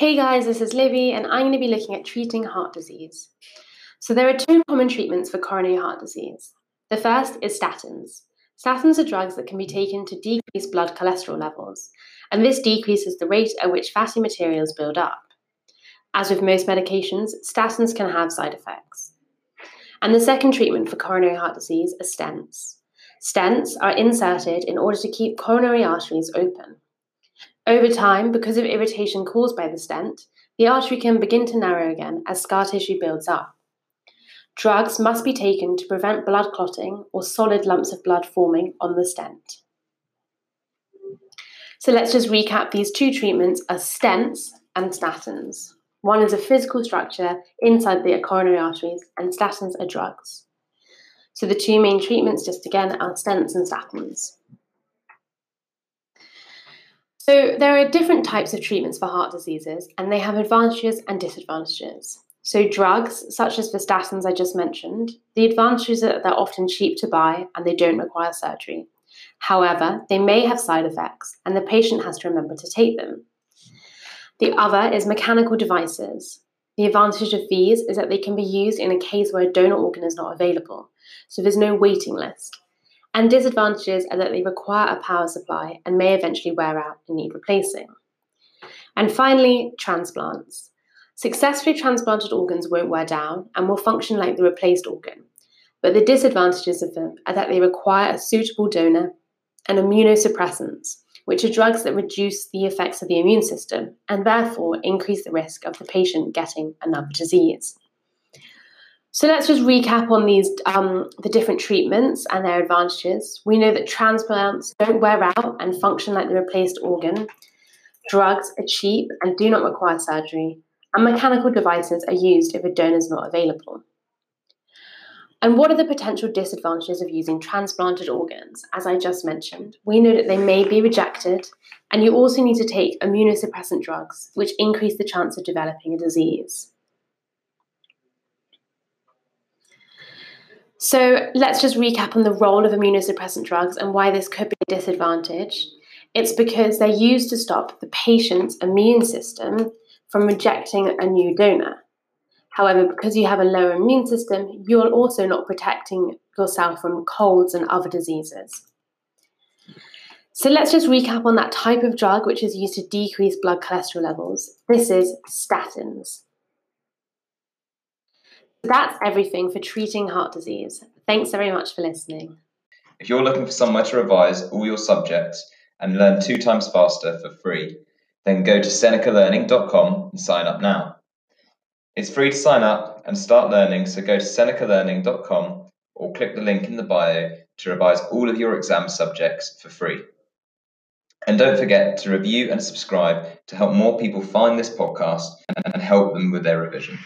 Hey guys, this is Livy, and I'm going to be looking at treating heart disease. So, there are two common treatments for coronary heart disease. The first is statins. Statins are drugs that can be taken to decrease blood cholesterol levels, and this decreases the rate at which fatty materials build up. As with most medications, statins can have side effects. And the second treatment for coronary heart disease are stents. Stents are inserted in order to keep coronary arteries open. Over time, because of irritation caused by the stent, the artery can begin to narrow again as scar tissue builds up. Drugs must be taken to prevent blood clotting or solid lumps of blood forming on the stent. So let's just recap these two treatments as stents and statins. One is a physical structure inside the coronary arteries, and statins are drugs. So the two main treatments, just again, are stents and statins. So, there are different types of treatments for heart diseases, and they have advantages and disadvantages. So, drugs, such as the statins I just mentioned, the advantages are that they're often cheap to buy and they don't require surgery. However, they may have side effects, and the patient has to remember to take them. The other is mechanical devices. The advantage of these is that they can be used in a case where a donor organ is not available, so there's no waiting list and disadvantages are that they require a power supply and may eventually wear out and need replacing. And finally, transplants. Successfully transplanted organs won't wear down and will function like the replaced organ, but the disadvantages of them are that they require a suitable donor and immunosuppressants, which are drugs that reduce the effects of the immune system and therefore increase the risk of the patient getting another disease. So let's just recap on these um, the different treatments and their advantages. We know that transplants don't wear out and function like the replaced organ. Drugs are cheap and do not require surgery, and mechanical devices are used if a donor is not available. And what are the potential disadvantages of using transplanted organs? As I just mentioned, we know that they may be rejected, and you also need to take immunosuppressant drugs, which increase the chance of developing a disease. So let's just recap on the role of immunosuppressant drugs and why this could be a disadvantage. It's because they're used to stop the patient's immune system from rejecting a new donor. However, because you have a lower immune system, you're also not protecting yourself from colds and other diseases. So let's just recap on that type of drug which is used to decrease blood cholesterol levels. This is statins. That's everything for treating heart disease. Thanks very much for listening. If you're looking for somewhere to revise all your subjects and learn two times faster for free, then go to senecalearning.com and sign up now. It's free to sign up and start learning, so go to senecalearning.com or click the link in the bio to revise all of your exam subjects for free. And don't forget to review and subscribe to help more people find this podcast and help them with their revision.